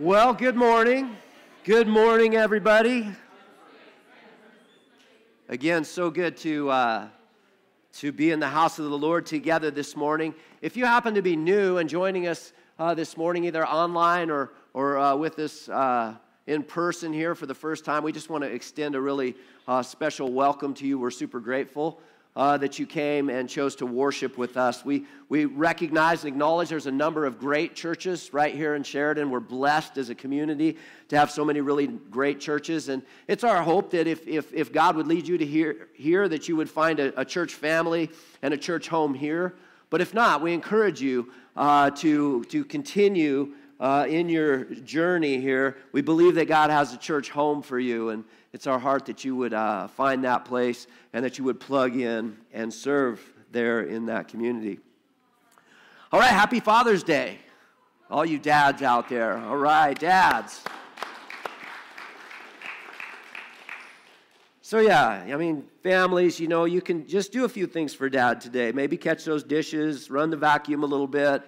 Well, good morning. Good morning, everybody. Again, so good to, uh, to be in the house of the Lord together this morning. If you happen to be new and joining us uh, this morning, either online or, or uh, with us uh, in person here for the first time, we just want to extend a really uh, special welcome to you. We're super grateful uh, that you came and chose to worship with us. We, we recognize and acknowledge there's a number of great churches right here in Sheridan. We're blessed as a community to have so many really great churches. And it's our hope that if, if, if God would lead you to here, here that you would find a, a church family and a church home here. But if not, we encourage you uh, to, to continue uh, in your journey here. We believe that God has a church home for you. And it's our heart that you would uh, find that place and that you would plug in and serve there in that community. All right, happy Father's Day. All you dads out there. All right, dads. So, yeah, I mean, families, you know, you can just do a few things for dad today. Maybe catch those dishes, run the vacuum a little bit,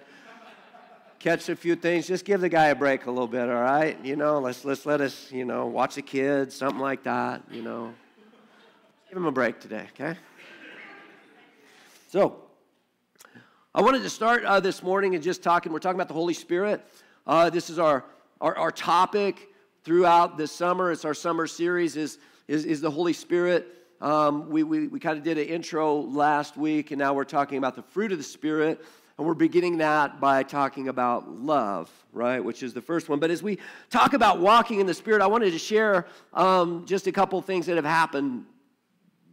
catch a few things. Just give the guy a break a little bit, all right? You know, let's, let's let us, you know, watch the kids, something like that, you know. Give him a break today, okay? So, I wanted to start uh, this morning and just talking, we're talking about the Holy Spirit. Uh, this is our, our, our topic throughout this summer. It's our summer series is, is, is the Holy Spirit. Um, we we, we kind of did an intro last week, and now we're talking about the fruit of the Spirit. And we're beginning that by talking about love, right, which is the first one. But as we talk about walking in the Spirit, I wanted to share um, just a couple things that have happened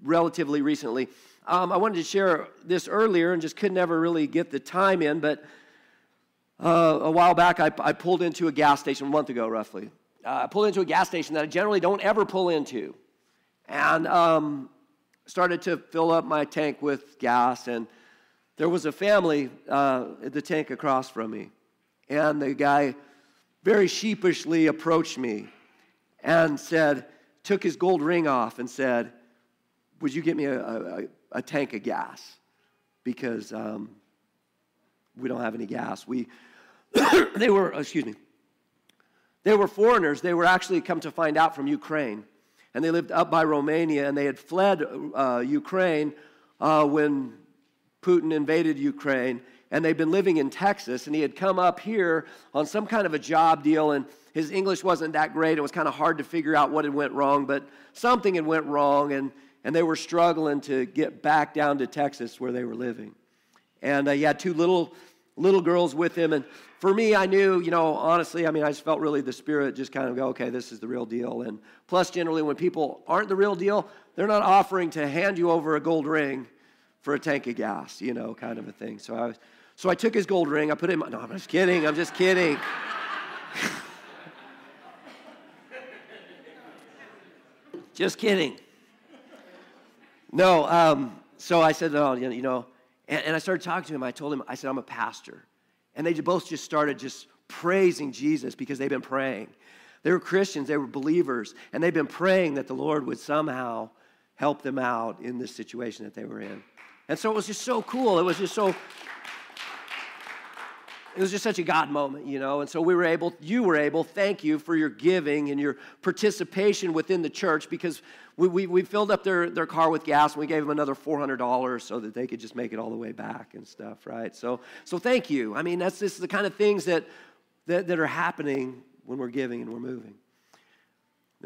relatively recently. Um, I wanted to share this earlier and just could never really get the time in, but uh, a while back I, I, pulled into a gas station, a month ago roughly. Uh, I pulled into a gas station that I generally don't ever pull into. And um, started to fill up my tank with gas and there was a family uh, at the tank across from me, and the guy very sheepishly approached me and said, took his gold ring off and said, Would you get me a, a, a tank of gas? Because um, we don't have any gas. We, they were, excuse me, they were foreigners. They were actually come to find out from Ukraine. And they lived up by Romania, and they had fled uh, Ukraine uh, when Putin invaded Ukraine, and they'd been living in Texas, and he had come up here on some kind of a job deal, and his English wasn't that great. It was kind of hard to figure out what had went wrong, but something had went wrong, and, and they were struggling to get back down to Texas where they were living. And uh, he had two little little girls with him, and for me, I knew, you know, honestly, I mean, I just felt really the spirit just kind of go, okay, this is the real deal. And plus, generally, when people aren't the real deal, they're not offering to hand you over a gold ring for a tank of gas, you know, kind of a thing. So I was, so I took his gold ring, I put it in my, no, I'm just kidding, I'm just kidding. just kidding. No, um, so I said, no, you know, and, and I started talking to him. I told him, I said, I'm a pastor. And they both just started just praising Jesus because they've been praying. They were Christians, they were believers, and they've been praying that the Lord would somehow help them out in this situation that they were in. And so it was just so cool. It was just so, it was just such a God moment, you know. And so we were able, you were able, thank you for your giving and your participation within the church because we, we, we filled up their, their car with gas and we gave them another $400 so that they could just make it all the way back and stuff, right? So, so thank you. I mean, that's just the kind of things that, that, that are happening when we're giving and we're moving.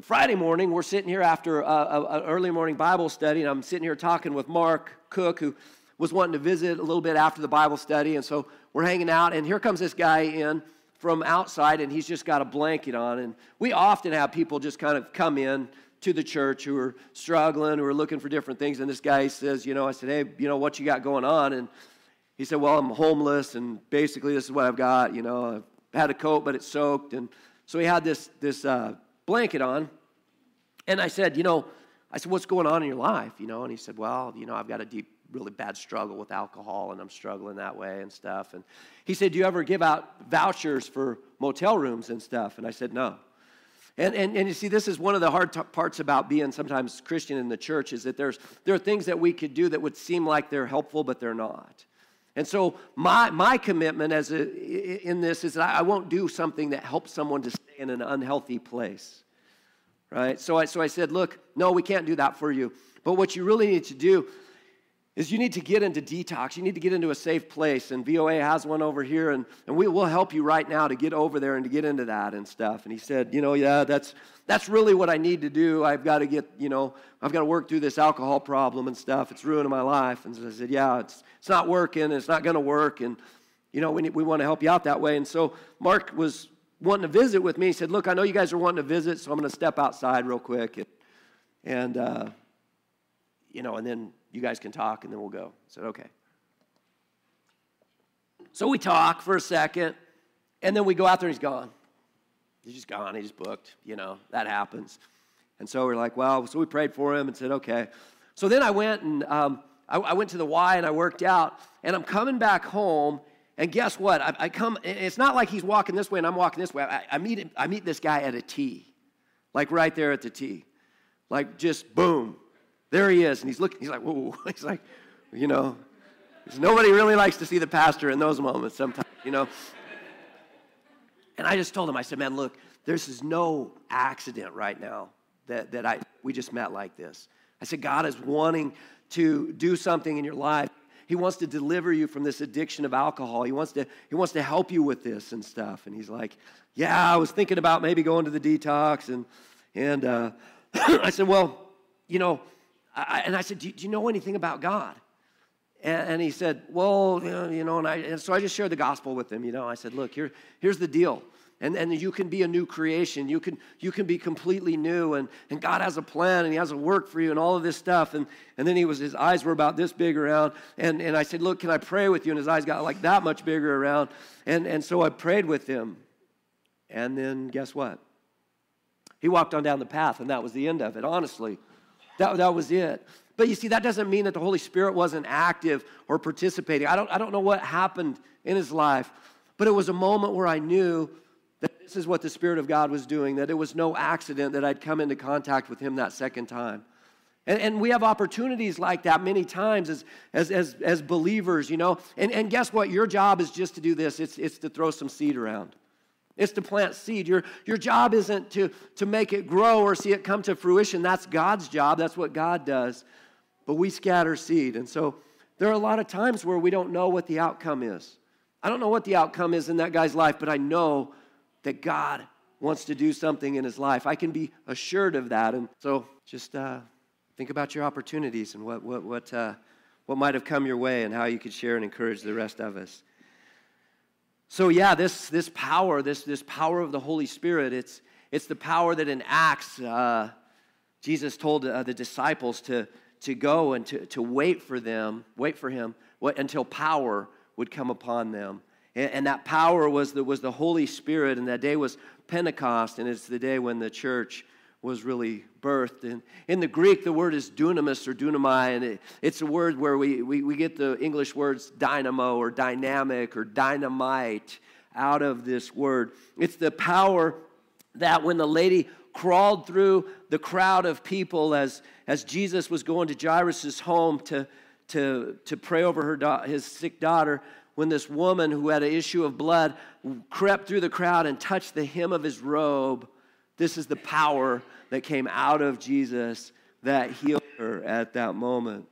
Friday morning, we're sitting here after an early morning Bible study, and I'm sitting here talking with Mark Cook, who was wanting to visit a little bit after the Bible study. And so we're hanging out, and here comes this guy in from outside, and he's just got a blanket on. And we often have people just kind of come in to the church who are struggling, who are looking for different things. And this guy says, You know, I said, Hey, you know, what you got going on? And he said, Well, I'm homeless, and basically, this is what I've got. You know, I've had a coat, but it's soaked. And so he had this, this, uh, blanket on. And I said, You know, I said, What's going on in your life? You know, and he said, Well, you know, I've got a deep, really bad struggle with alcohol and I'm struggling that way and stuff. And he said, Do you ever give out vouchers for motel rooms and stuff? And I said, No. And, and, and you see, this is one of the hard t- parts about being sometimes Christian in the church is that there's, there are things that we could do that would seem like they're helpful, but they're not. And so my, my commitment as a, in this is that I won't do something that helps someone to in an unhealthy place. Right? So I, so I said, look, no, we can't do that for you. But what you really need to do is you need to get into detox. You need to get into a safe place. And VOA has one over here, and, and we will help you right now to get over there and to get into that and stuff. And he said, you know, yeah, that's that's really what I need to do. I've got to get, you know, I've got to work through this alcohol problem and stuff. It's ruining my life. And so I said, yeah, it's it's not working, it's not going to work. And you know, we, we want to help you out that way. And so Mark was wanting to visit with me. He said, look, I know you guys are wanting to visit, so I'm going to step outside real quick. And, and uh, you know, and then you guys can talk and then we'll go. I said, okay. So we talk for a second, and then we go out there and he's gone. He's just gone. He's booked. You know, that happens. And so we're like, well, so we prayed for him and said, okay. So then I went and um, I, I, went to the Y and I worked out, and I'm coming back home. And guess what? I, I come. It's not like he's walking this way and I'm walking this way. I, I meet I meet this guy at a T, like right there at the T, like just boom. There he is, and he's looking, he's like, whoa, he's like, you know, nobody really likes to see the pastor in those moments sometimes, you know. And I just told him, I said, man, look, this is no accident right now that, that I, we just met like this. I said, God is wanting to do something in your life. He wants to deliver you from this addiction of alcohol. He wants to, he wants to help you with this and stuff. And he's like, yeah, I was thinking about maybe going to the detox. And, and uh, I said, well, you know, I, and I said, do, do, you know anything about God? And, and he said, Well, you know, and, I, and so I just shared the gospel with him. You know, I said, Look, here, here's the deal. And, and you can be a new creation. You can, you can be completely new. And, and God has a plan and He has a work for you and all of this stuff. And, and then he was, his eyes were about this big around. And, and I said, Look, can I pray with you? And his eyes got like that much bigger around. And, and so I prayed with him. And then guess what? He walked on down the path, and that was the end of it, honestly. That, that was it. But you see, that doesn't mean that the Holy Spirit wasn't active or participating. I don't, I don't know what happened in his life, but it was a moment where I knew this is what the Spirit of God was doing, that it was no accident that I'd come into contact with him that second time. And, and we have opportunities like that many times as, as, as, as believers, you know. And, and guess what? Your job is just to do this it's, it's to throw some seed around. It's to plant seed. Your, your job isn't to, to make it grow or see it come to fruition. That's God's job. That's what God does. But we scatter seed. And so there are a lot of times where we don't know what the outcome is. I don't know what the outcome is in that guy's life, but I know that God wants to do something in his life. I can be assured of that. And so just uh, think about your opportunities and what, what, what, uh, what might have come your way and how you could share and encourage the rest of us. So yeah, this, this power, this, this power of the Holy Spirit, it's, it's the power that in Acts, uh, Jesus told uh, the disciples to, to go and to, to wait for them, wait for him what, until power would come upon them. And, that power was the, was the Holy Spirit, and that day was Pentecost, and it's the day when the church was really birthed. And in the Greek, the word is dunamis or dunamai, and it, it's a word where we, we, we get the English words dynamo or dynamic or dynamite out of this word. It's the power that when the lady crawled through the crowd of people as, as Jesus was going to Jairus' home to, to, to pray over her his sick daughter, when this woman who had an issue of blood crept through the crowd and touched the hem of his robe, this is the power that came out of Jesus that healed her at that moment.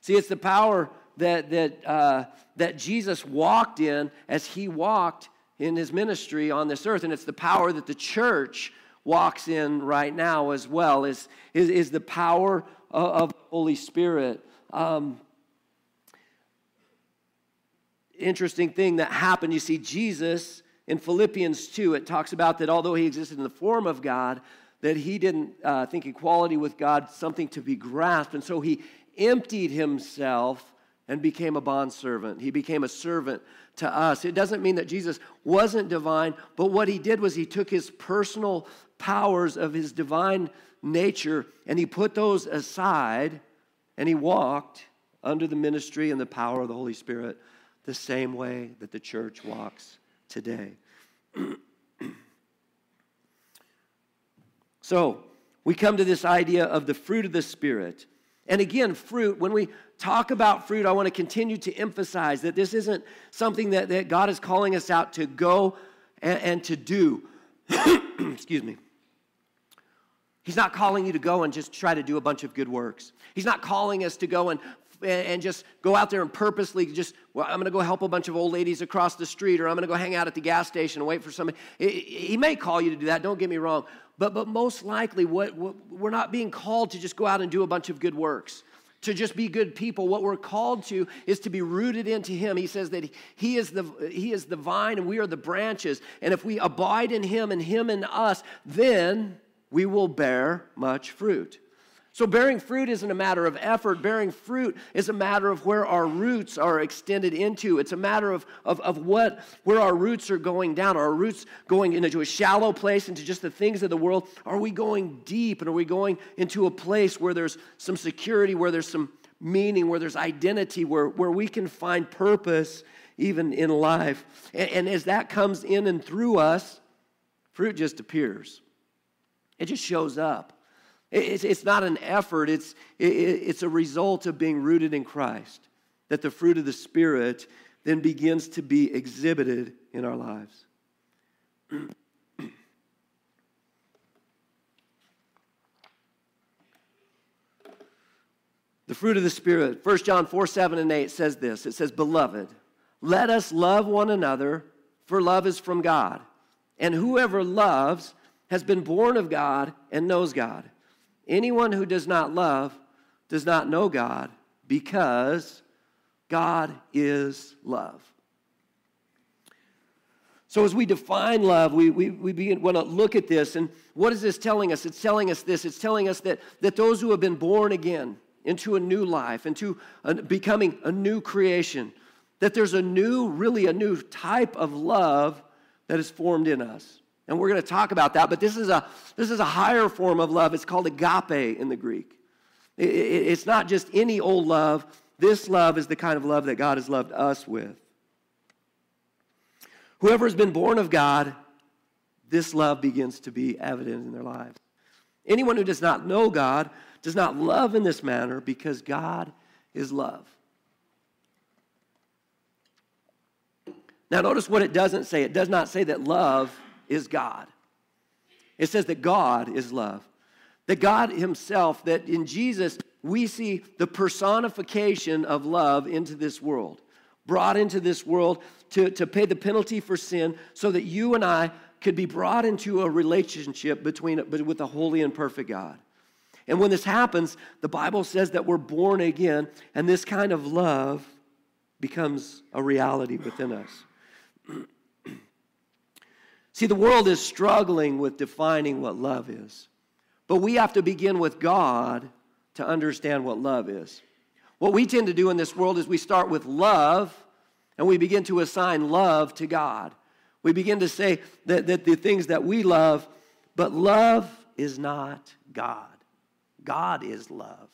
See, it's the power that, that, uh, that Jesus walked in as he walked in his ministry on this earth. And it's the power that the church walks in right now as well, is, is, is the power of, of the Holy Spirit. Um, interesting thing that happened, you see, Jesus in Philippians 2, it talks about that although he existed in the form of God, that he didn't uh, think equality with God something to be grasped. And so he emptied himself and became a bondservant. He became a servant to us. It doesn't mean that Jesus wasn't divine, but what he did was he took his personal powers of his divine nature and he put those aside and he walked under the ministry and the power of the Holy Spirit the same way that the church walks today. So we come to this idea of the fruit of the Spirit. And again, fruit, when we talk about fruit, I want to continue to emphasize that this isn't something that, that God is calling us out to go and, and to do. Excuse me. He's not calling you to go and just try to do a bunch of good works. He's not calling us to go and and just go out there and purposely just, well, I'm going to go help a bunch of old ladies across the street, or I'm going to go hang out at the gas station and wait for somebody. He may call you to do that, don't get me wrong. But, but most likely, what, what, we're not being called to just go out and do a bunch of good works, to just be good people. What we're called to is to be rooted into Him. He says that He is the, he is the vine and we are the branches. And if we abide in Him and Him in us, then we will bear much fruit. So, bearing fruit isn't a matter of effort. Bearing fruit is a matter of where our roots are extended into. It's a matter of, of, of what, where our roots are going down. Are our roots going into a shallow place, into just the things of the world? Are we going deep and are we going into a place where there's some security, where there's some meaning, where there's identity, where, where we can find purpose even in life? And, and as that comes in and through us, fruit just appears, it just shows up. It's, it's not an effort, it's, it's a result of being rooted in Christ. That the fruit of the Spirit then begins to be exhibited in our lives. the fruit of the Spirit, 1 John 4 7 and 8 says this it says, Beloved, let us love one another, for love is from God. And whoever loves has been born of God and knows God. Anyone who does not love does not know God because God is love. So, as we define love, we, we, we begin, want to look at this. And what is this telling us? It's telling us this it's telling us that, that those who have been born again into a new life, into a, becoming a new creation, that there's a new, really a new type of love that is formed in us. And we're going to talk about that, but this is a, this is a higher form of love. It's called agape in the Greek. It, it, it's not just any old love. This love is the kind of love that God has loved us with. Whoever has been born of God, this love begins to be evident in their lives. Anyone who does not know God does not love in this manner because God is love. Now, notice what it doesn't say. It does not say that love is God. It says that God is love. That God Himself, that in Jesus, we see the personification of love into this world, brought into this world to, to pay the penalty for sin so that you and I could be brought into a relationship between with a holy and perfect God. And when this happens, the Bible says that we're born again, and this kind of love becomes a reality within us. See, the world is struggling with defining what love is. But we have to begin with God to understand what love is. What we tend to do in this world is we start with love and we begin to assign love to God. We begin to say that, that the things that we love, but love is not God. God is love.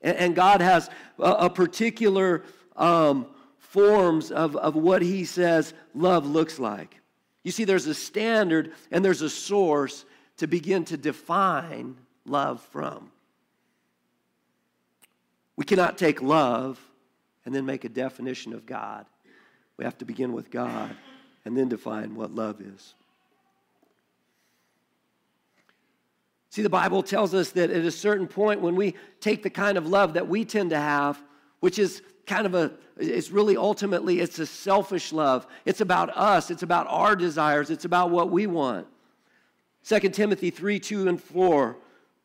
And, and God has a, a particular um, forms of, of what He says love looks like. You see, there's a standard and there's a source to begin to define love from. We cannot take love and then make a definition of God. We have to begin with God and then define what love is. See, the Bible tells us that at a certain point, when we take the kind of love that we tend to have, which is kind of a it's really ultimately it's a selfish love. It's about us. It's about our desires. It's about what we want. 2 timothy 3 2 and 4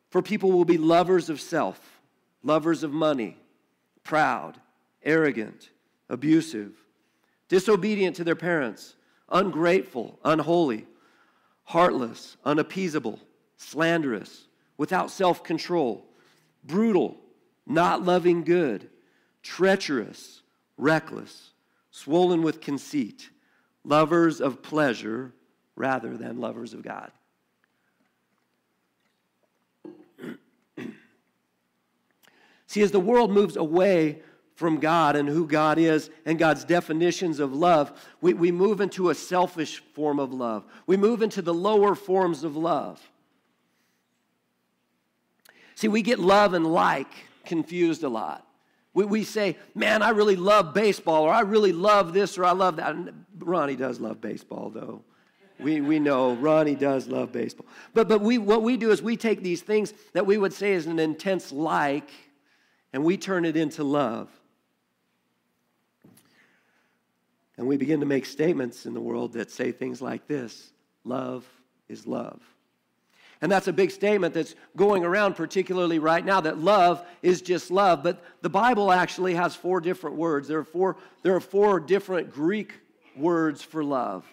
for people will be lovers of self lovers of money proud arrogant abusive disobedient to their parents ungrateful unholy heartless unappeasable slanderous without self-control brutal not loving good treacherous, reckless, swollen with conceit, lovers of pleasure rather than lovers of God. See, as the world moves away from God and who God is and God's definitions of love, we, we move into a selfish form of love. We move into the lower forms of love. See, we get love and like confused a lot. We, we say, man, I really love baseball, or I really love this, or I love that. Ronnie does love baseball, though. We, we know Ronnie does love baseball. But, but we, what we do is we take these things that we would say is an intense like, and we turn it into love. And we begin to make statements in the world that say things like this love is love. And that's a big statement that's going around, particularly right now, that love is just love. But the Bible actually has four different words. There are four, there are four different Greek words for love.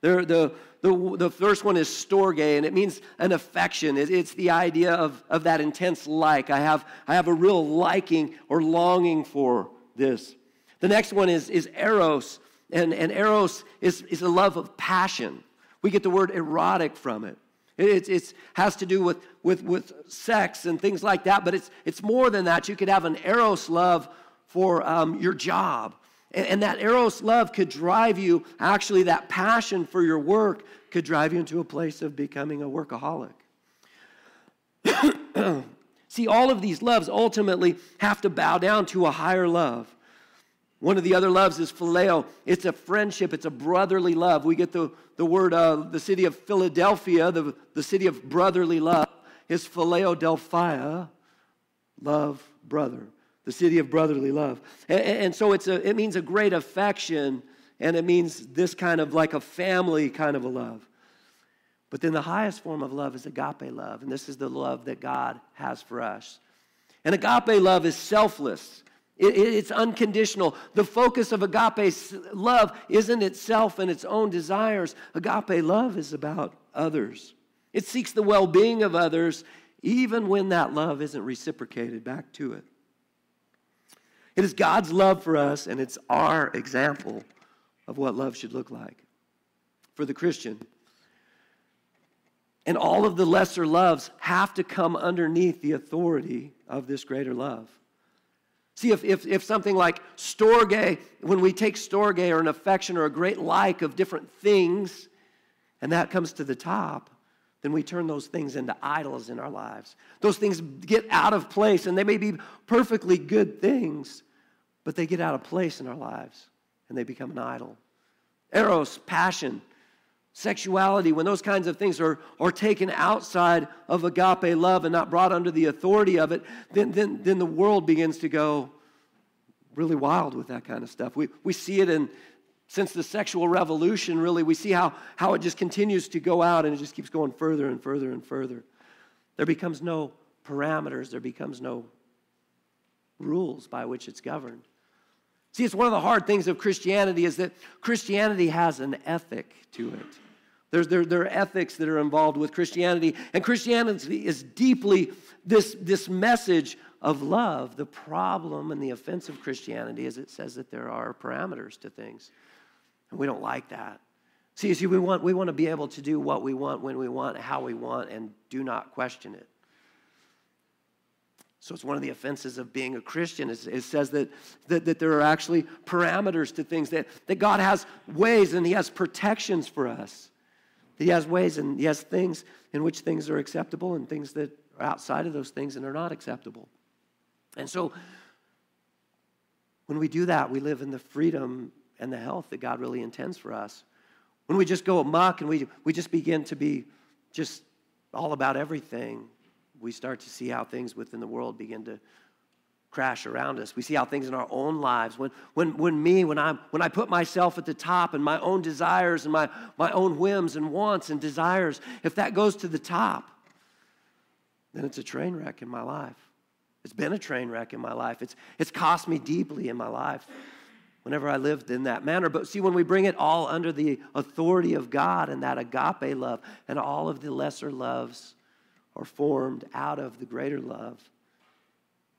There, the, the, the first one is storge, and it means an affection. It, it's the idea of, of that intense like. I have, I have a real liking or longing for this. The next one is, is eros, and, and eros is, is a love of passion. We get the word erotic from it. It it's, has to do with, with, with sex and things like that, but it's, it's more than that. You could have an eros love for um, your job. And, and that eros love could drive you, actually, that passion for your work could drive you into a place of becoming a workaholic. See, all of these loves ultimately have to bow down to a higher love. One of the other loves is phileo. It's a friendship, it's a brotherly love. We get the, the word, uh, the city of Philadelphia, the, the city of brotherly love, is phileo Philadelphia, love brother, the city of brotherly love. And, and so it's a, it means a great affection, and it means this kind of like a family kind of a love. But then the highest form of love is agape love, and this is the love that God has for us. And agape love is selfless. It, it's unconditional. The focus of agape love isn't itself and its own desires. Agape love is about others. It seeks the well being of others, even when that love isn't reciprocated back to it. It is God's love for us, and it's our example of what love should look like for the Christian. And all of the lesser loves have to come underneath the authority of this greater love. See, if, if, if something like storge, when we take storge or an affection or a great like of different things, and that comes to the top, then we turn those things into idols in our lives. Those things get out of place, and they may be perfectly good things, but they get out of place in our lives, and they become an idol. Eros, passion, sexuality, when those kinds of things are, are taken outside of agape love and not brought under the authority of it, then, then, then the world begins to go really wild with that kind of stuff. We, we see it in, since the sexual revolution, really, we see how, how it just continues to go out and it just keeps going further and further and further. There becomes no parameters, there becomes no rules by which it's governed. See, it's one of the hard things of Christianity is that Christianity has an ethic to it. There's, there, there are ethics that are involved with Christianity, and Christianity is deeply this, this message of love. The problem and the offense of Christianity is it says that there are parameters to things, and we don't like that. See, see we, want, we want to be able to do what we want, when we want, how we want, and do not question it. So it's one of the offenses of being a Christian. It says that, that, that there are actually parameters to things, that, that God has ways and He has protections for us. He has ways and He has things in which things are acceptable and things that are outside of those things and are not acceptable. And so when we do that, we live in the freedom and the health that God really intends for us. When we just go amok and we, we just begin to be just all about everything, we start to see how things within the world begin to crash around us. We see how things in our own lives, when, when, when me, when, I'm, when I put myself at the top and my own desires and my, my own whims and wants and desires, if that goes to the top, then it's a train wreck in my life. It's been a train wreck in my life. It's, it's cost me deeply in my life whenever I lived in that manner. But see, when we bring it all under the authority of God and that agape love and all of the lesser loves are formed out of the greater love,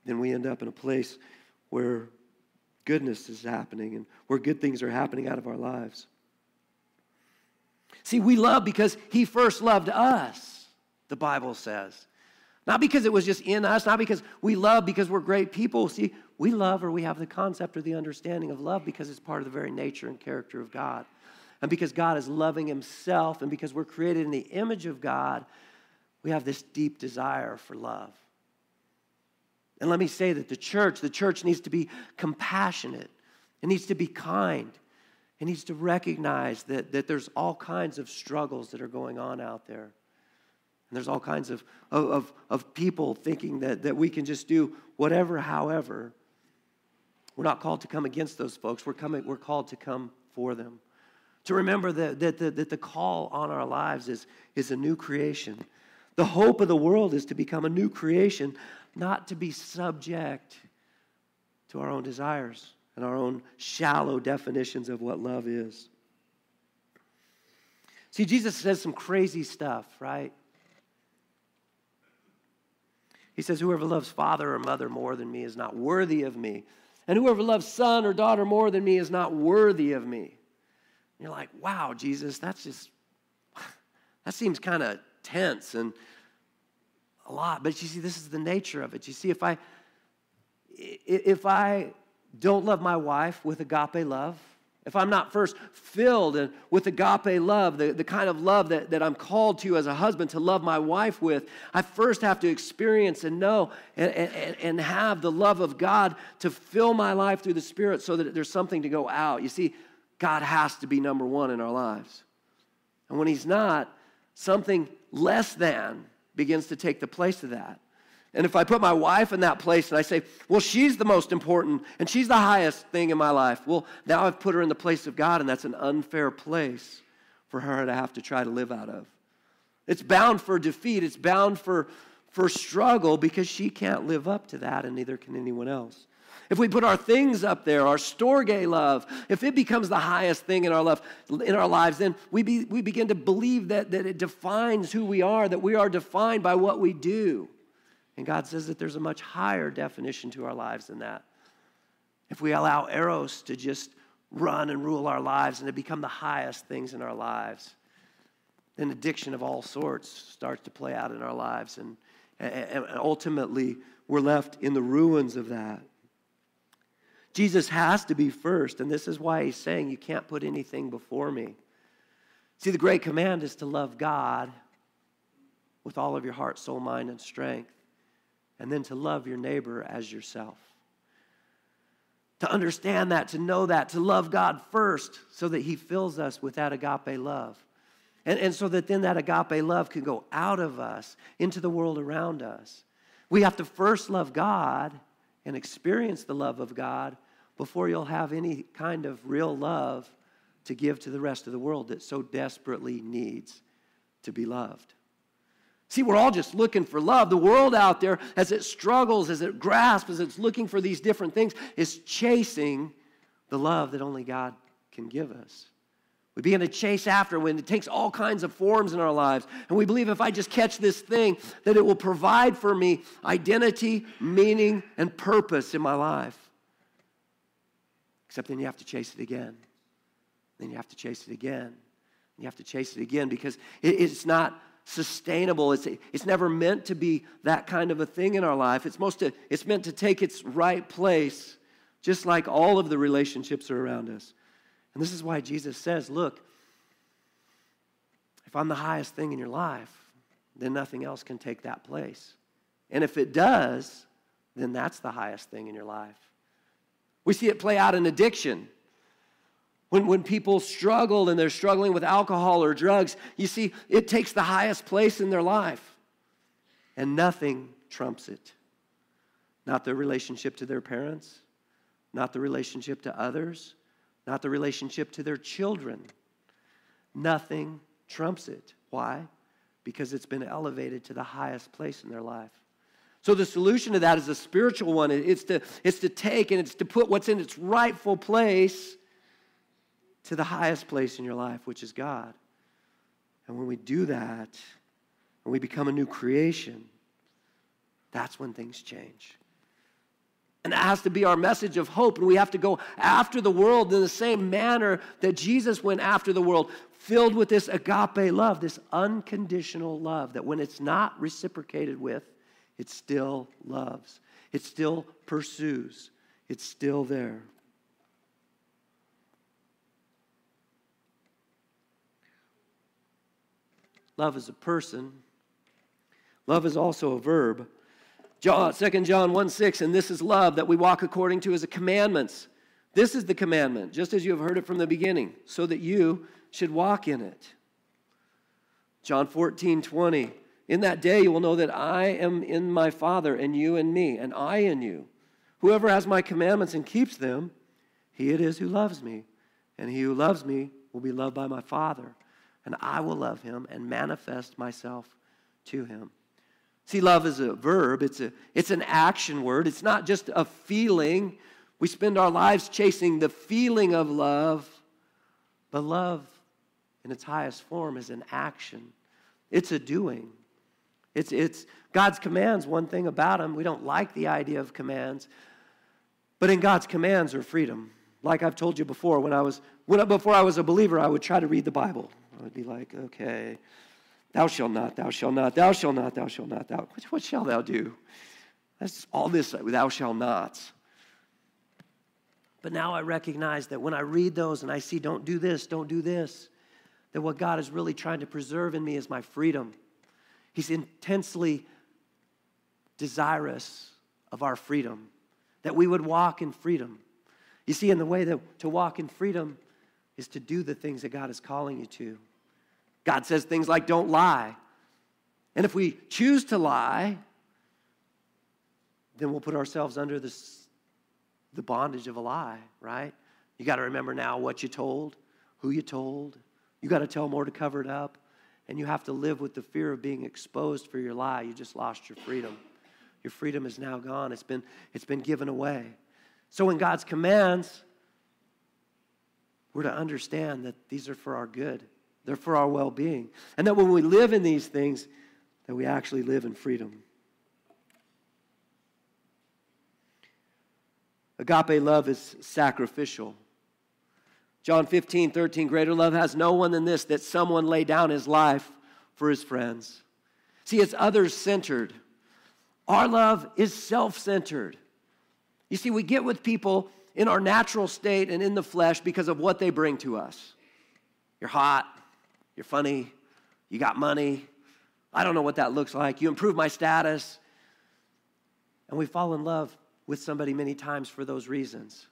then we end up in a place where goodness is happening and where good things are happening out of our lives. See, we love because He first loved us, the Bible says. Not because it was just in us, not because we love because we're great people. See, we love or we have the concept or the understanding of love because it's part of the very nature and character of God. And because God is loving Himself and because we're created in the image of God, we have this deep desire for love. And let me say that the church, the church needs to be compassionate. It needs to be kind. It needs to recognize that, that there's all kinds of struggles that are going on out there. And there's all kinds of, of, of people thinking that, that we can just do whatever, however. We're not called to come against those folks. We're, coming, we're called to come for them. To remember that, that, that, that the call on our lives is, is a new creation. The hope of the world is to become a new creation, not to be subject to our own desires and our own shallow definitions of what love is. See, Jesus says some crazy stuff, right? He says, Whoever loves father or mother more than me is not worthy of me. And whoever loves son or daughter more than me is not worthy of me. And you're like, wow, Jesus, that's just, that seems kind of tense and a lot. But you see, this is the nature of it. You see, if I, if I don't love my wife with agape love, if I'm not first filled with agape love, the, the kind of love that, that I'm called to as a husband to love my wife with, I first have to experience and know and, and, and have the love of God to fill my life through the Spirit so that there's something to go out. You see, God has to be number one in our lives. And when He's not, something less than begins to take the place of that. And if I put my wife in that place and I say, well, she's the most important and she's the highest thing in my life, well, now I've put her in the place of God, and that's an unfair place for her to have to try to live out of. It's bound for defeat, it's bound for, for struggle because she can't live up to that, and neither can anyone else. If we put our things up there, our storge love, if it becomes the highest thing in our, love, in our lives, then we, be, we begin to believe that, that it defines who we are, that we are defined by what we do. And God says that there's a much higher definition to our lives than that. If we allow Eros to just run and rule our lives and to become the highest things in our lives, then addiction of all sorts starts to play out in our lives. And, and ultimately, we're left in the ruins of that. Jesus has to be first, and this is why he's saying, You can't put anything before me. See, the great command is to love God with all of your heart, soul, mind, and strength and then to love your neighbor as yourself. To understand that, to know that, to love God first so that He fills us with that agape love. And, and so that then that agape love can go out of us into the world around us. We have to first love God and experience the love of God before you'll have any kind of real love to give to the rest of the world that so desperately needs to be loved. See, we're all just looking for love. The world out there, as it struggles, as it grasps, as it's looking for these different things, is chasing the love that only God can give us. We begin to chase after when it takes all kinds of forms in our lives. And we believe if I just catch this thing, that it will provide for me identity, meaning, and purpose in my life. Except then you have to chase it again. Then you have to chase it again. You have to chase it again because it's not sustainable. It's, it's never meant to be that kind of a thing in our life. It's, most to, it's meant to take its right place, just like all of the relationships are around us. And this is why Jesus says, Look, if I'm the highest thing in your life, then nothing else can take that place. And if it does, then that's the highest thing in your life. We see it play out in addiction. When, when people struggle and they're struggling with alcohol or drugs, you see, it takes the highest place in their life. And nothing trumps it. Not their relationship to their parents, not the relationship to others, not the relationship to their children. Nothing trumps it. Why? Because it's been elevated to the highest place in their life. So the solution to that is a spiritual one. It's to, it's to take and it's to put what's in its rightful place to the highest place in your life, which is God. And when we do that, and we become a new creation, that's when things change. And that has to be our message of hope. And we have to go after the world in the same manner that Jesus went after the world, filled with this agape love, this unconditional love that when it's not reciprocated with, it still loves, it still pursues, it's still there. Love is a person. Love is also a verb. John, 2 John 1 6, and this is love that we walk according to his commandments. This is the commandment, just as you have heard it from the beginning, so that you should walk in it. John 14 20, in that day you will know that I am in my Father, and you in me, and I in you. Whoever has my commandments and keeps them, he it is who loves me. And he who loves me will be loved by my Father, and I will love him and manifest myself to him. See, love is a verb, it's, a, it's an action word. It's not just a feeling. We spend our lives chasing the feeling of love, but love in its highest form is an action. It's a doing. It's, it's God's commands, one thing about them, we don't like the idea of commands, but in God's commands are freedom. Like I've told you before, when I was when, before I was a believer, I would try to read the Bible. I would be like, okay, Thou shalt not, thou shalt not, thou shalt not, thou shalt not, thou. What, what shall thou do? That's all this, thou shalt not. But now I recognize that when I read those and I see, don't do this, don't do this, that what God is really trying to preserve in me is my freedom. He's intensely desirous of our freedom, that we would walk in freedom. You see, in the way that to walk in freedom is to do the things that God is calling you to. God says things like, don't lie. And if we choose to lie, then we'll put ourselves under this, the bondage of a lie, right? You got to remember now what you told, who you told. You got to tell more to cover it up. And you have to live with the fear of being exposed for your lie. You just lost your freedom. Your freedom is now gone, it's been, it's been given away. So, when God's commands, we're to understand that these are for our good. They're for our well being. And that when we live in these things, that we actually live in freedom. Agape love is sacrificial. John 15, 13, greater love has no one than this, that someone lay down his life for his friends. See, it's others centered. Our love is self centered. You see, we get with people in our natural state and in the flesh because of what they bring to us. You're hot, you're funny. You got money. I don't know what that looks like. You improve my status. And we fall in love with somebody many times for those reasons.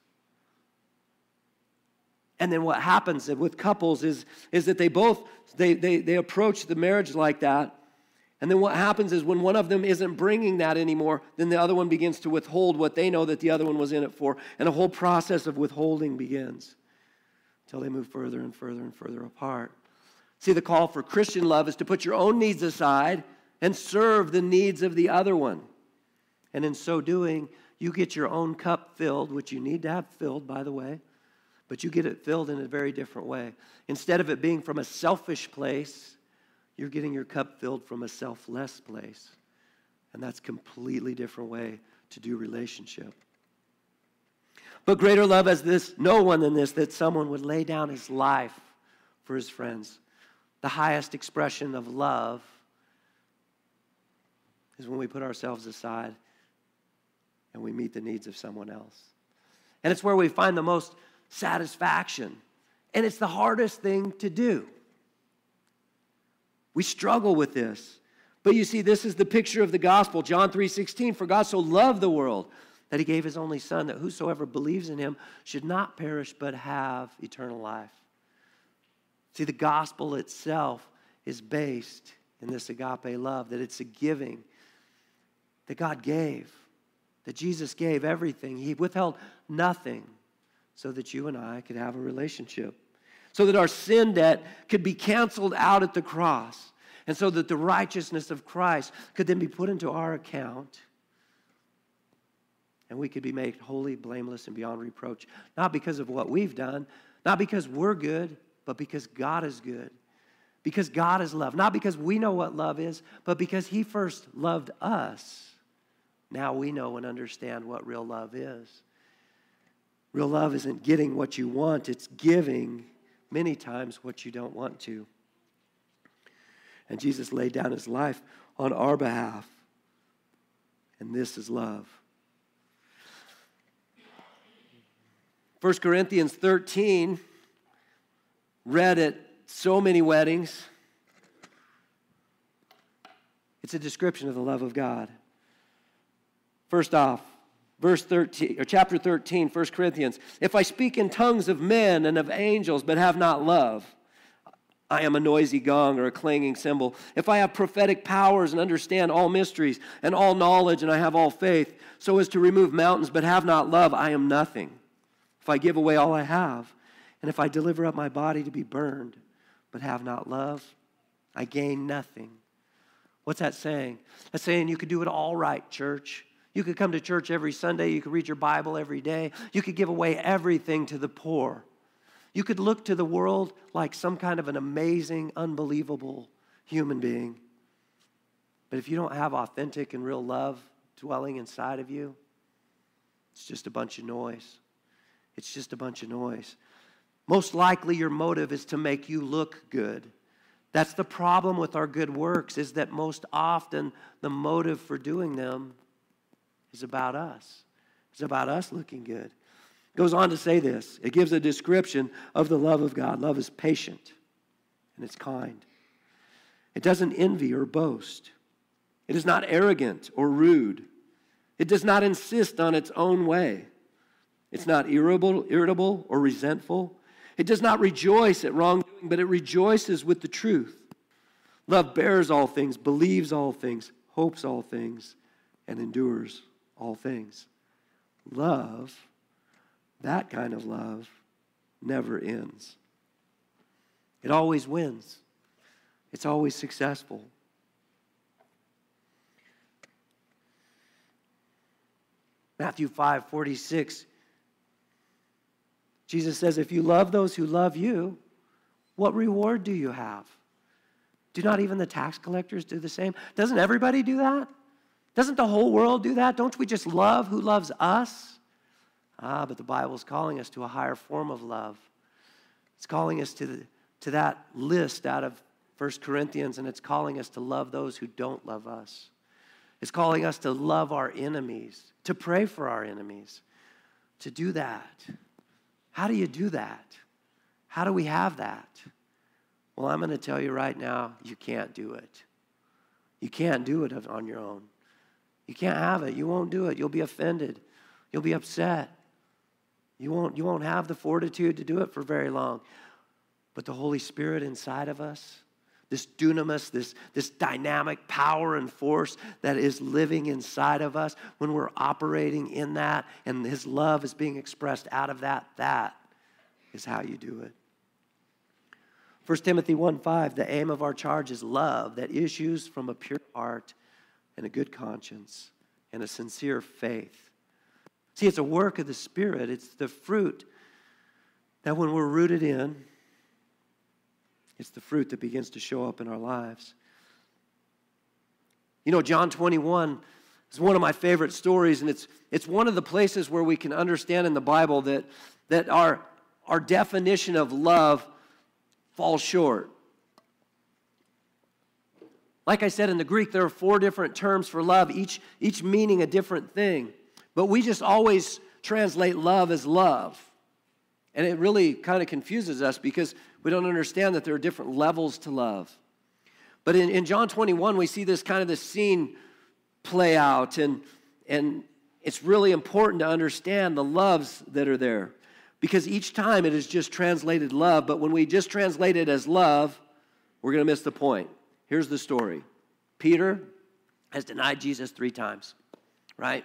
And then what happens with couples is, is that they both they, they, they approach the marriage like that. And then what happens is when one of them isn't bringing that anymore, then the other one begins to withhold what they know that the other one was in it for. And a whole process of withholding begins until they move further and further and further apart. See, the call for Christian love is to put your own needs aside and serve the needs of the other one. And in so doing, you get your own cup filled, which you need to have filled, by the way, but you get it filled in a very different way. Instead of it being from a selfish place, you're getting your cup filled from a selfless place. And that's a completely different way to do relationship. But greater love as this, no one than this, that someone would lay down his life for his friends the highest expression of love is when we put ourselves aside and we meet the needs of someone else. And it's where we find the most satisfaction. And it's the hardest thing to do. We struggle with this. But you see, this is the picture of the gospel. John 3:16, for God so loved the world that he gave his only son, that whosoever believes in him should not perish but have eternal life. See, the gospel itself is based in this agape love, that it's a giving that God gave, that Jesus gave everything. He withheld nothing so that you and I could have a relationship, so that our sin debt could be canceled out at the cross, and so that the righteousness of Christ could then be put into our account. And we could be made holy, blameless, and beyond reproach, not because of what we've done, not because we're good, but because God is good. Because God is love. Not because we know what love is, but because He first loved us. Now we know and understand what real love is. Real love isn't getting what you want, it's giving many times what you don't want to. And Jesus laid down his life on our behalf. And this is love. 1 Corinthians 13 read at so many weddings. It's a description of the love of God. First off, verse 13 or chapter 13 1 corinthians if i speak in tongues of men and of angels but have not love i am a noisy gong or a clanging cymbal if i have prophetic powers and understand all mysteries and all knowledge and i have all faith so as to remove mountains but have not love i am nothing if i give away all i have and if i deliver up my body to be burned but have not love i gain nothing what's that saying that's saying you could do it all right church you could come to church every Sunday. You could read your Bible every day. You could give away everything to the poor. You could look to the world like some kind of an amazing, unbelievable human being. But if you don't have authentic and real love dwelling inside of you, it's just a bunch of noise. It's just a bunch of noise. Most likely your motive is to make you look good. That's the problem with our good works is that most often the motive for doing them is about us. It's about us looking good. It goes on to say this. It gives a description of the love of God. Love is patient and it's kind. It doesn't envy or boast. It is not arrogant or rude. It does not insist on its own way. It's not irritable, irritable or resentful. It does not rejoice at wrongdoing, but it rejoices with the truth. Love bears all things, believes all things, hopes all things, and endures all things. Love, that kind of love, never ends. It always wins, it's always successful. Matthew 5 46. Jesus says, If you love those who love you, what reward do you have? Do not even the tax collectors do the same? Doesn't everybody do that? Doesn't the whole world do that? Don't we just love who loves us? Ah, but the Bible is calling us to a higher form of love. It's calling us to, the, to that list out of 1 Corinthians, and it's calling us to love those who don't love us. It's calling us to love our enemies, to pray for our enemies, to do that. How do you do that? How do we have that? Well, I'm going to tell you right now, you can't do it. You can't do it on your own. You can't have it. You won't do it. You'll be offended. You'll be upset. You won't, you won't have the fortitude to do it for very long. But the Holy Spirit inside of us, this dunamis, this, this dynamic power and force that is living inside of us, when we're operating in that and His love is being expressed out of that, that is how you do it. 1 Timothy 1 5, the aim of our charge is love that issues from a pure heart and a good conscience and a sincere faith. See, it's a work of the Spirit, it's the fruit that when we're rooted in, it's the fruit that begins to show up in our lives. You know, John 21 is one of my favorite stories, and it's, it's one of the places where we can understand in the Bible that, that our, our definition of love falls short. Like I said in the Greek, there are four different terms for love, each, each meaning a different thing. But we just always translate love as love. And it really kind of confuses us because we don't understand that there are different levels to love. But in, in John 21, we see this kind of this scene play out, and, and it's really important to understand the loves that are there. Because each time it is just translated love, but when we just translate it as love, we're going to miss the point. Here's the story Peter has denied Jesus three times, right?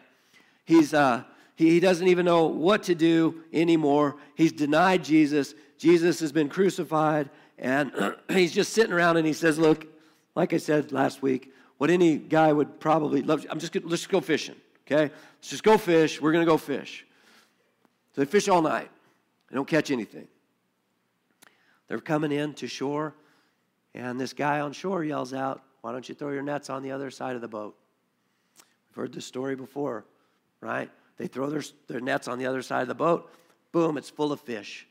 He's, uh, he, he doesn't even know what to do anymore. He's denied Jesus. Jesus has been crucified, and he's just sitting around and he says, Look, like I said last week, what any guy would probably love, I'm just, gonna, let's just go fishing, okay? Let's just go fish. We're going to go fish. So they fish all night. They don't catch anything. They're coming in to shore, and this guy on shore yells out, Why don't you throw your nets on the other side of the boat? We've heard this story before, right? They throw their, their nets on the other side of the boat. Boom, it's full of fish.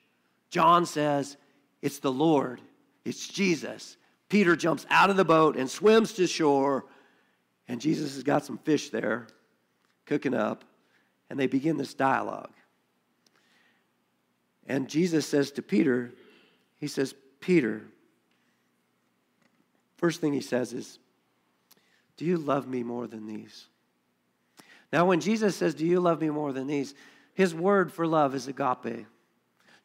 John says, It's the Lord, it's Jesus. Peter jumps out of the boat and swims to shore, and Jesus has got some fish there cooking up, and they begin this dialogue. And Jesus says to Peter, He says, Peter, First thing he says is, Do you love me more than these? Now, when Jesus says, Do you love me more than these? His word for love is agape.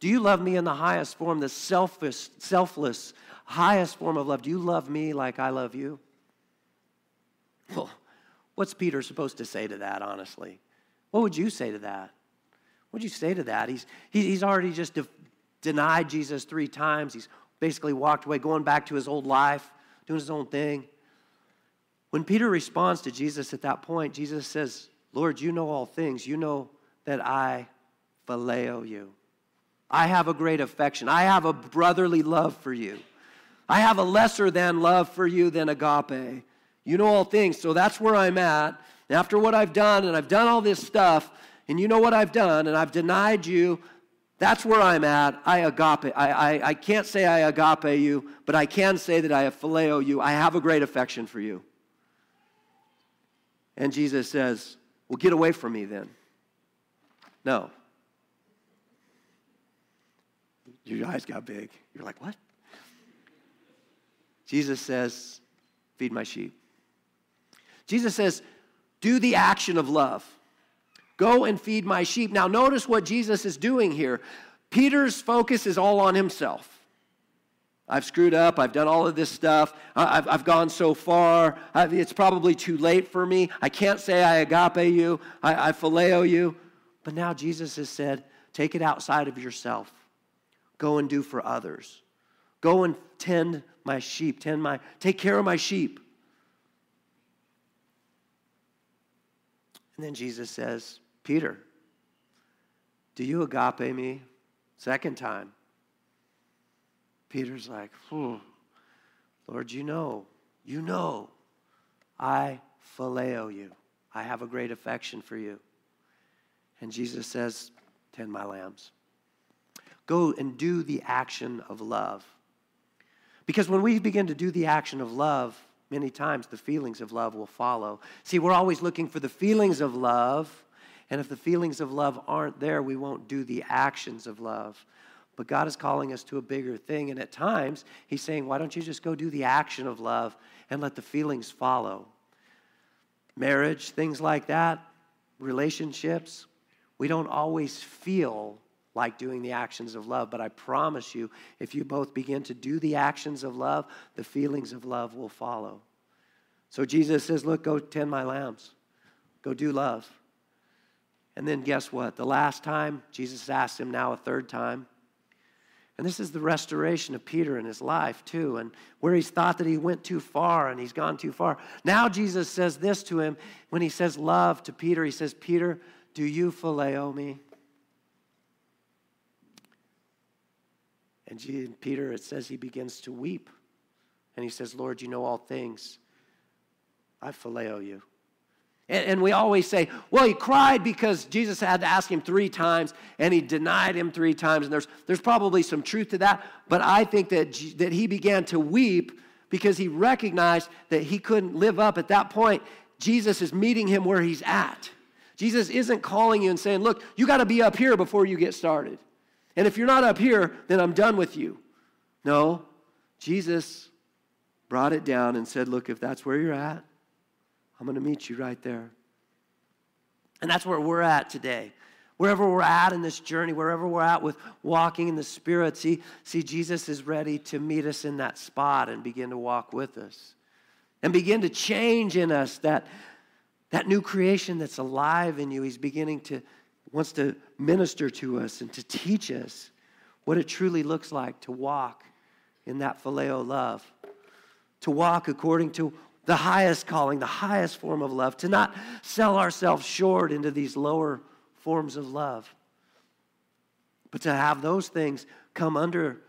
Do you love me in the highest form, the selfish, selfless, highest form of love? Do you love me like I love you? Well, what's Peter supposed to say to that, honestly? What would you say to that? What would you say to that? He's, he's already just de- denied Jesus three times. He's basically walked away, going back to his old life, doing his own thing. When Peter responds to Jesus at that point, Jesus says, Lord, you know all things. You know that I phileo you. I have a great affection. I have a brotherly love for you. I have a lesser than love for you than agape. You know all things. So that's where I'm at. after what I've done, and I've done all this stuff, and you know what I've done, and I've denied you, that's where I'm at. I agape. I, I, I can't say I agape you, but I can say that I have phileo you. I have a great affection for you. And Jesus says, Well, get away from me then. No. Your eyes got big. You're like, What? Jesus says, Feed my sheep. Jesus says, Do the action of love. Go and feed my sheep. Now, notice what Jesus is doing here. Peter's focus is all on himself. I've screwed up. I've done all of this stuff. I've, I've gone so far. I've, it's probably too late for me. I can't say I agape you. I, I phileo you. But now Jesus has said, take it outside of yourself. Go and do for others. Go and tend my sheep. Tend my, take care of my sheep. And then Jesus says, Peter, do you agape me? Second time. Peter's like, hmm, Lord, you know, you know, I phileo you. I have a great affection for you. And Jesus says, Tend my lambs. Go and do the action of love. Because when we begin to do the action of love, many times the feelings of love will follow. See, we're always looking for the feelings of love and if the feelings of love aren't there, we won't do the actions of love. But God is calling us to a bigger thing. And at times, He's saying, why don't you just go do the action of love and let the feelings follow? Marriage, things like that, relationships, we don't always feel like doing the actions of love. But I promise you, if you both begin to do the actions of love, the feelings of love will follow. So Jesus says, Look, go tend my lambs, go do love. And then guess what? The last time, Jesus asked him now a third time. And this is the restoration of Peter in his life, too, and where he's thought that he went too far and he's gone too far. Now, Jesus says this to him when he says love to Peter. He says, Peter, do you phileo me? And Peter, it says he begins to weep. And he says, Lord, you know all things. I phileo you. And, we always say, well, he cried because Jesus had to ask him three times and he denied him three times. And there's, there's probably some truth to that. But I think that, that he began to weep because he recognized that he couldn't live up at that point. Jesus is meeting him where he's at. Jesus isn't calling you and saying, look, you got to be up here before you get started. And if you're not up here, then I'm done with you. No, Jesus brought it down and said, look, if that's where you're at, I'm going to meet you right there. And that's where we're at today. Wherever we're at in this journey, wherever we're at with walking in the Spirit, see, see, Jesus is ready to meet us in that spot and begin to walk with us and begin to change in us that, that new creation that's alive in you. He's beginning to, wants to minister to us and to teach us what it truly looks like to walk in that phileo love, to walk according to the highest calling, the highest form of love, to not sell ourselves short into these lower forms of love, but to have those things come under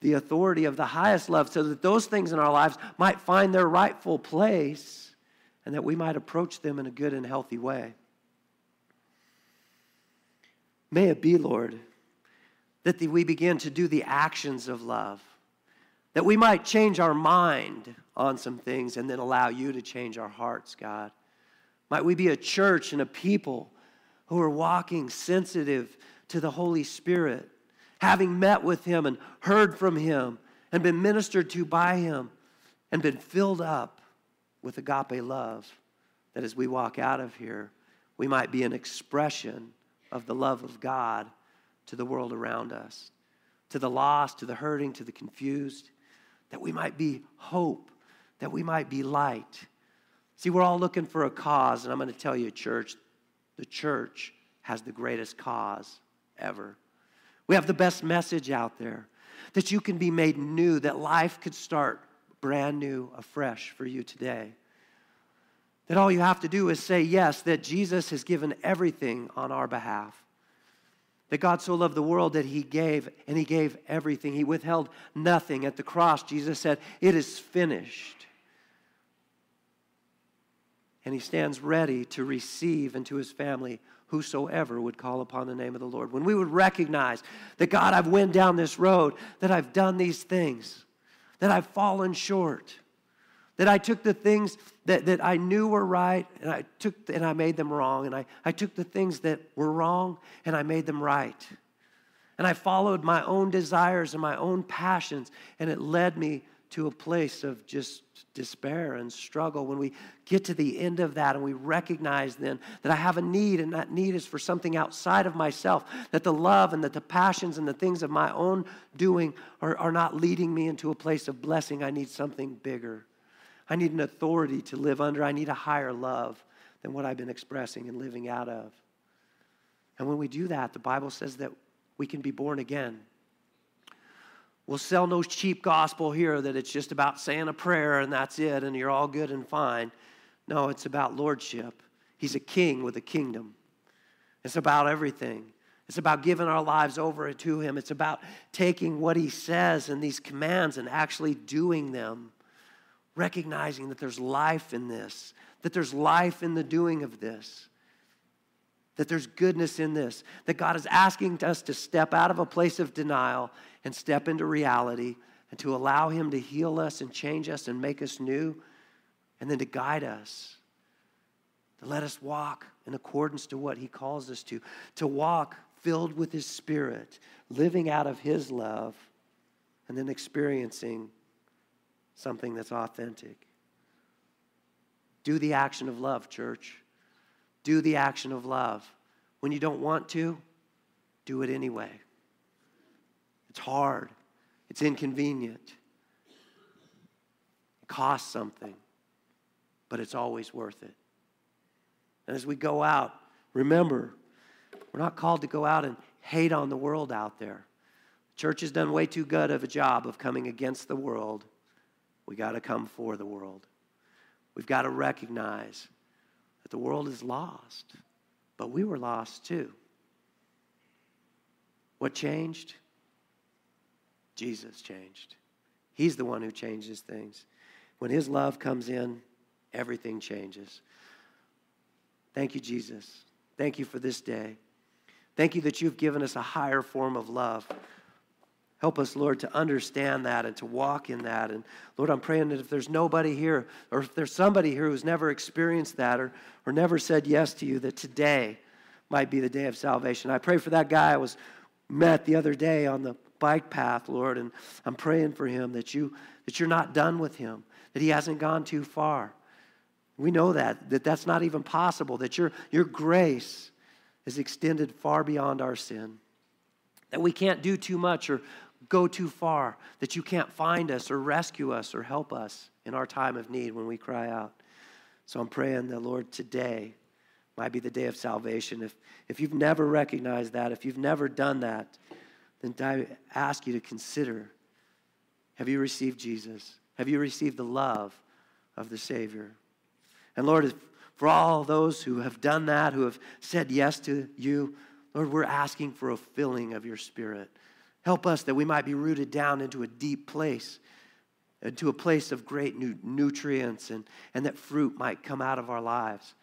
the authority of the highest love so that those things in our lives might find their rightful place and that we might approach them in a good and healthy way. May it be, Lord, that we begin to do the actions of love that we might change our mind on some things and then allow you to change our hearts, God. Might we be a church and a people who are walking sensitive to the Holy Spirit, having met with Him and heard from Him and been ministered to by Him and been filled up with agape love, that as we walk out of here, we might be an expression of the love of God to the world around us, to the lost, to the hurting, to the confused, that we might be hope, that we might be light. See, we're all looking for a cause, and I'm going to tell you, church, the church has the greatest cause ever. We have the best message out there that you can be made new, that life could start brand new, afresh for you today. That all you have to do is say yes, that Jesus has given everything on our behalf. That God so loved the world that he gave, and he gave everything. He withheld nothing. At the cross, Jesus said, It is finished. And he stands ready to receive into his family whosoever would call upon the name of the Lord. When we would recognize that, God, I've went down this road, that I've done these things, that I've fallen short, that I took the things that, that I knew were right and I took and I made them wrong. And I, I took the things that were wrong and I made them right. And I followed my own desires and my own passions, and it led me to a place of just despair and struggle. When we get to the end of that and we recognize then that I have a need, and that need is for something outside of myself, that the love and that the passions and the things of my own doing are, are not leading me into a place of blessing. I need something bigger. I need an authority to live under. I need a higher love than what I've been expressing and living out of. And when we do that, the Bible says that we can be born again. We'll sell no cheap gospel here that it's just about saying a prayer and that's it and you're all good and fine. No, it's about lordship. He's a king with a kingdom. It's about everything. It's about giving our lives over to Him. It's about taking what He says and these commands and actually doing them, recognizing that there's life in this, that there's life in the doing of this that there's goodness in this, that God is asking us to step out of a place of denial and step into reality and to allow Him to heal us and change us and make us new and then to guide us, to let us walk in accordance to what He calls us to, to walk filled with His Spirit, living out of His love, and then experiencing something that's authentic. Do the action of love, church. Do the action of love. When you don't want to, do it anyway. It's hard, it's inconvenient, it costs something, but it's always worth it. And as we go out, remember, we're not called to go out and hate on the world out there. The church has done way too good of a job of coming against the world. We got to come for the world. We've got to recognize that the world is lost, but we were lost too. What changed? Jesus changed. He's the one who changes things. When His love comes in, everything changes. Thank you, Jesus. Thank you for this day. Thank you that you've given us a higher form of love. Help us, Lord, to understand that and to walk in that. And Lord, I'm praying that if there's nobody here, or if there's somebody here who's never experienced that or, or never said yes to you, that today might be the day of salvation. I pray for that guy I was met the other day on the bike path, Lord, and I'm praying for him that you that you're not done with him, that he hasn't gone too far. We know that, that that's not even possible, that your, your grace is extended far beyond our sin. That we can't do too much or go too far, that you can't find us or rescue us or help us in our time of need when we cry out. So I'm praying that, Lord, today might be the day of salvation. If, if you've never recognized that, if you've never done that, then I ask you to consider have you received Jesus? Have you received the love of the Savior? And Lord, for all those who have done that, who have said yes to you, Lord, we're asking for a filling of your Spirit. Help us that we might be rooted down into a deep place, into a place of great nutrients, and, and that fruit might come out of our lives.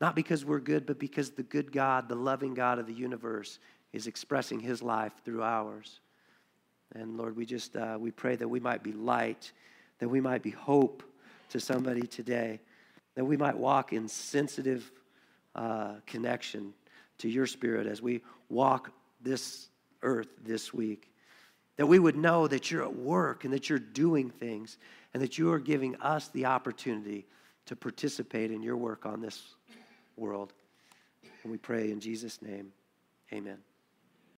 Not because we're good, but because the good God, the loving God of the universe, is expressing his life through ours. And Lord, we just uh, we pray that we might be light, that we might be hope to somebody today, that we might walk in sensitive uh, connection to your spirit as we walk this earth this week. That we would know that you're at work and that you're doing things and that you are giving us the opportunity to participate in your work on this world. And we pray in Jesus' name, amen.